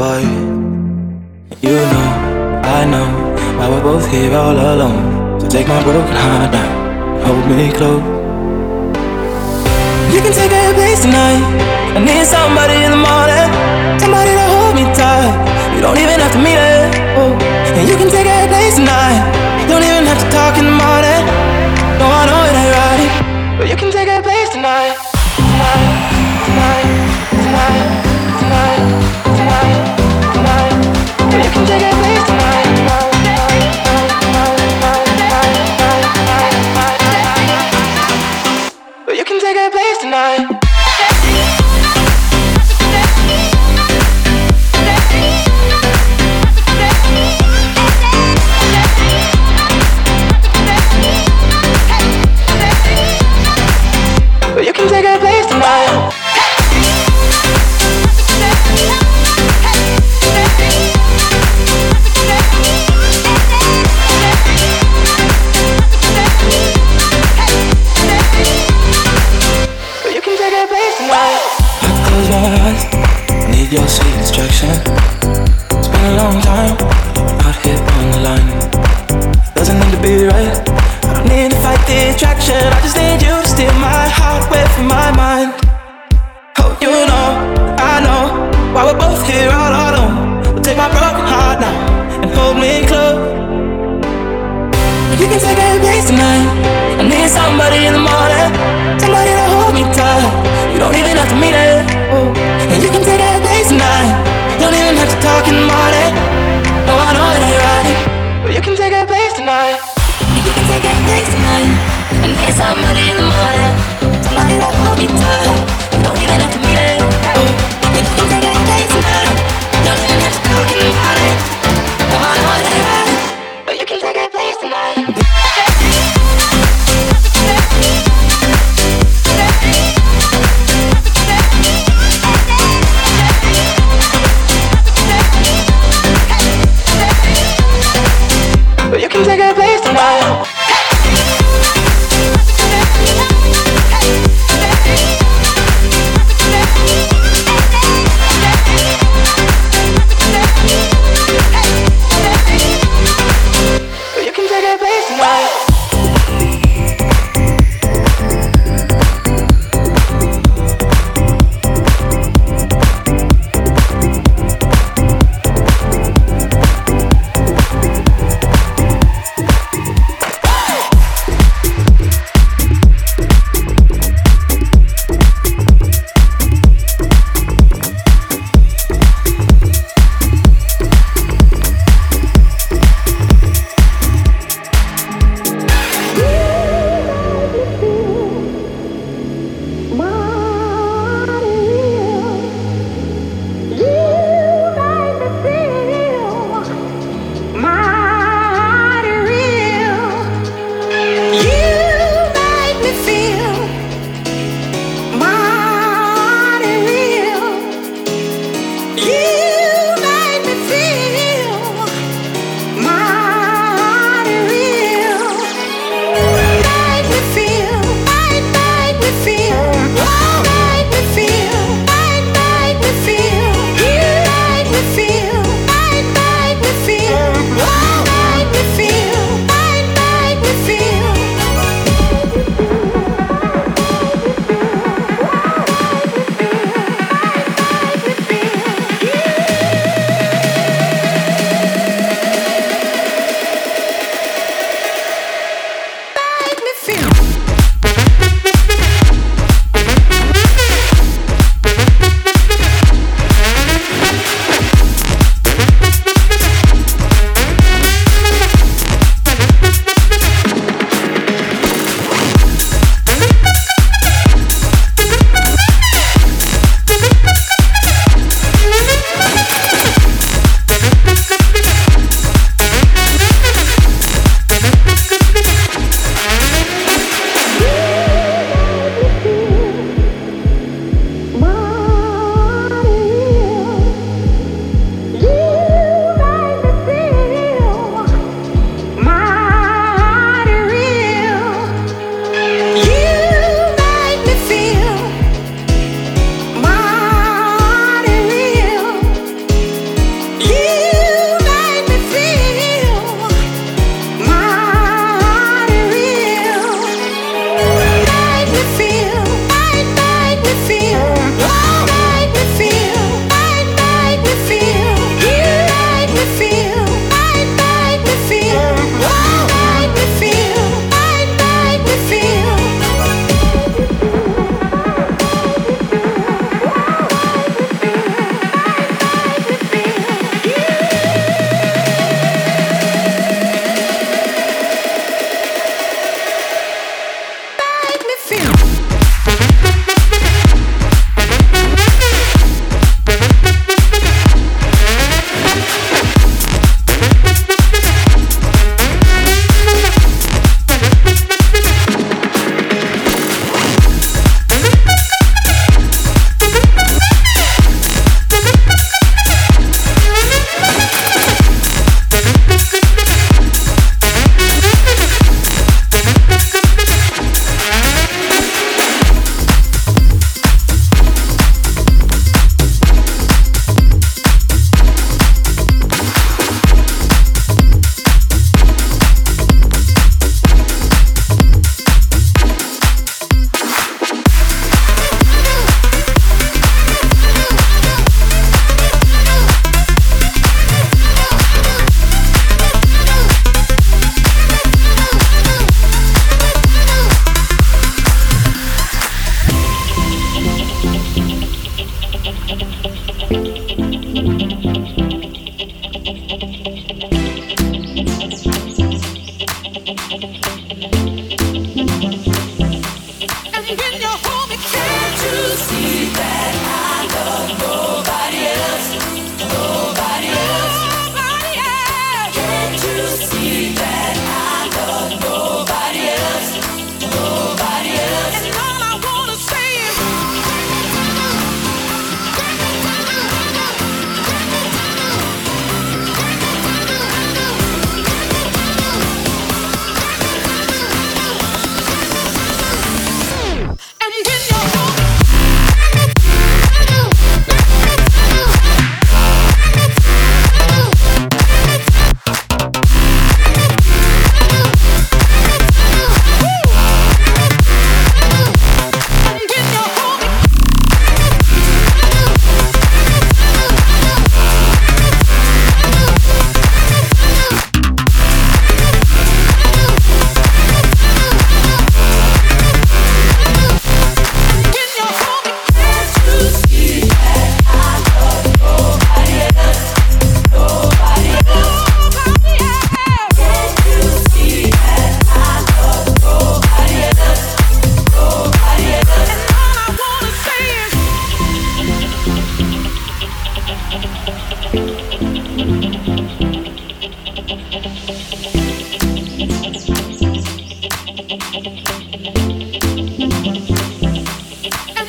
boy. You know, I know, why we're both here all alone. So take my broken heart now, hold me close. You can take a place tonight. I need somebody in the morning, somebody to hold me tight. You don't even have to meet it. Oh. And you can take a place tonight. You don't even have to talk in the morning. No, I know it ain't right, but you can take.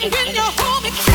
When you're home,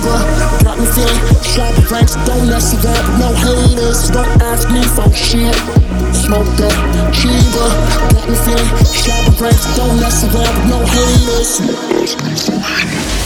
Some like to drink and some like to roll up. Most do both, but some stay sober. What they all got in common is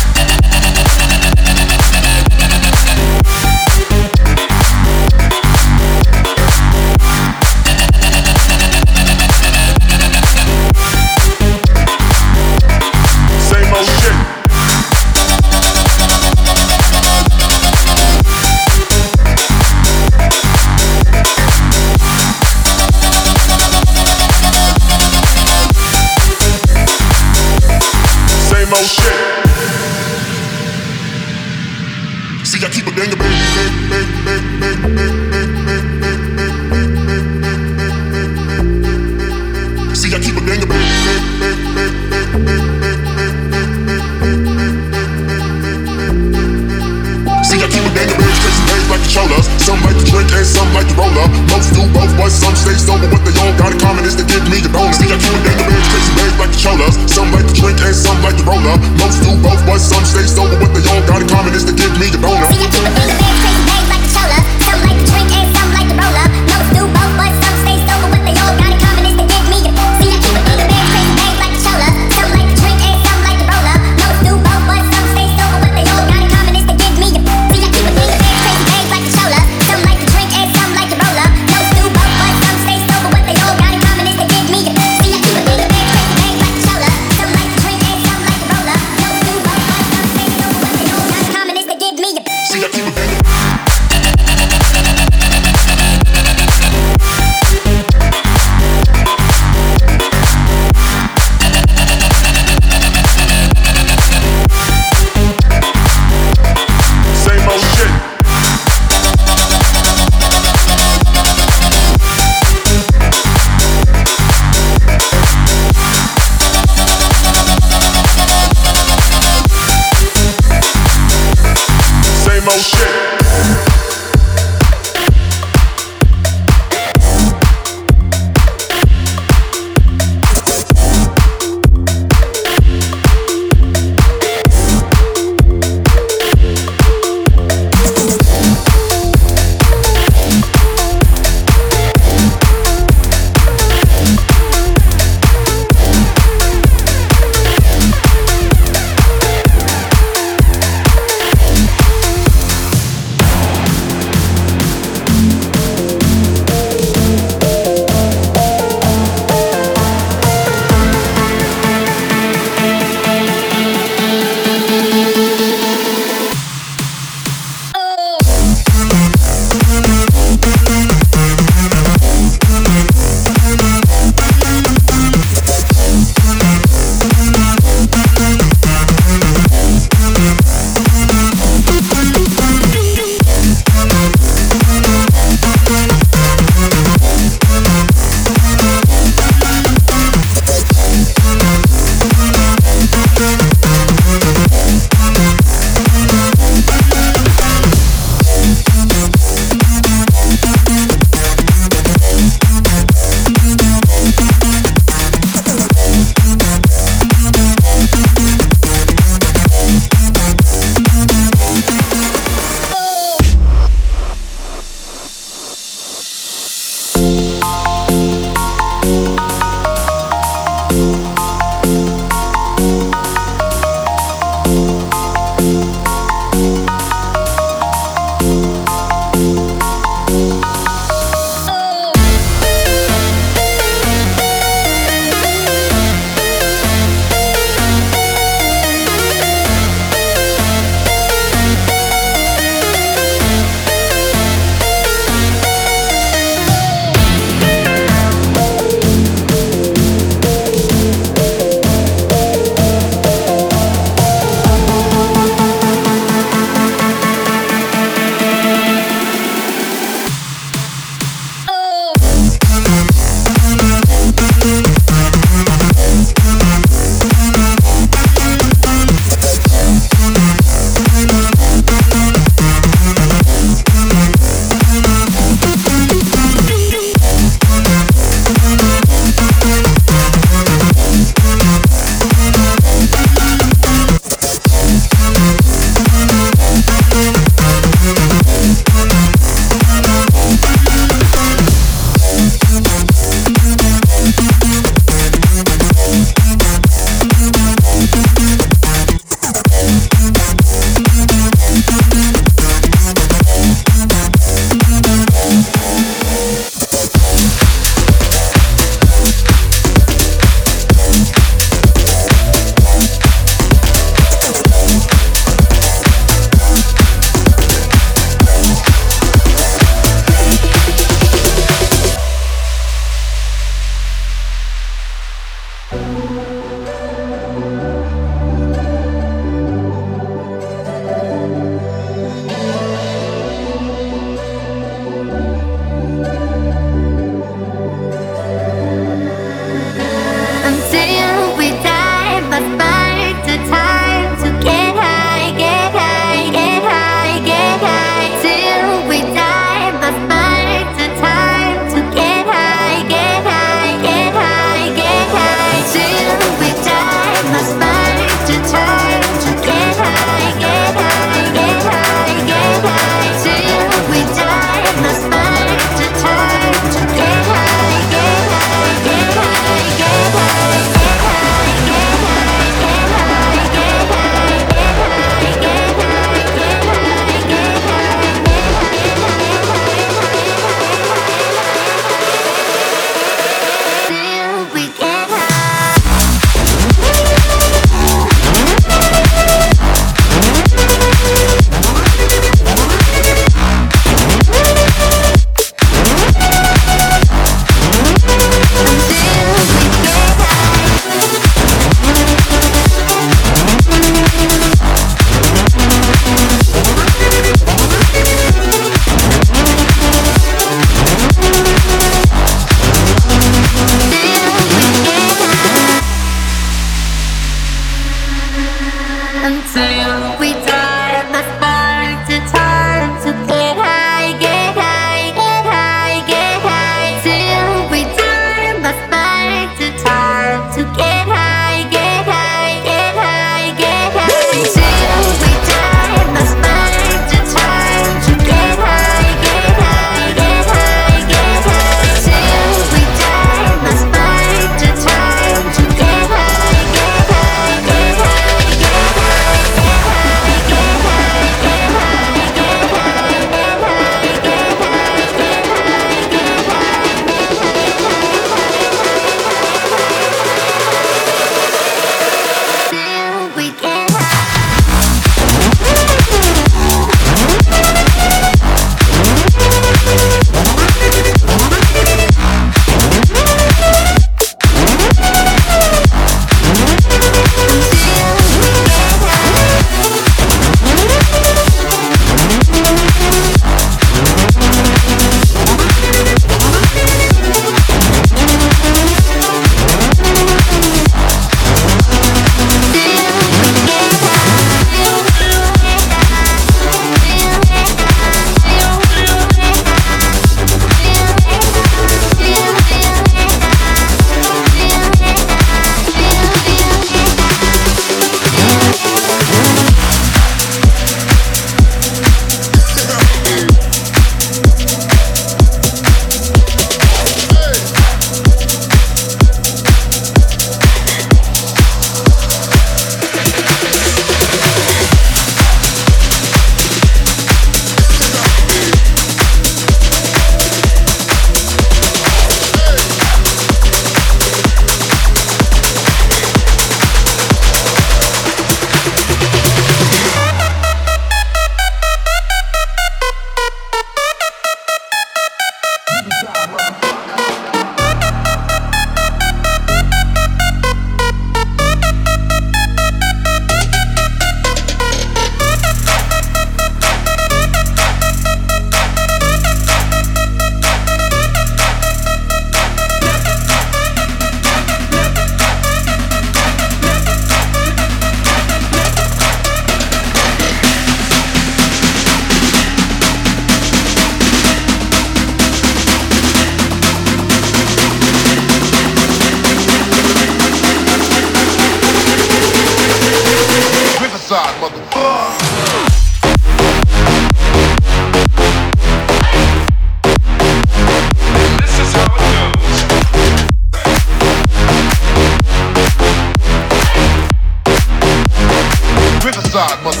side, must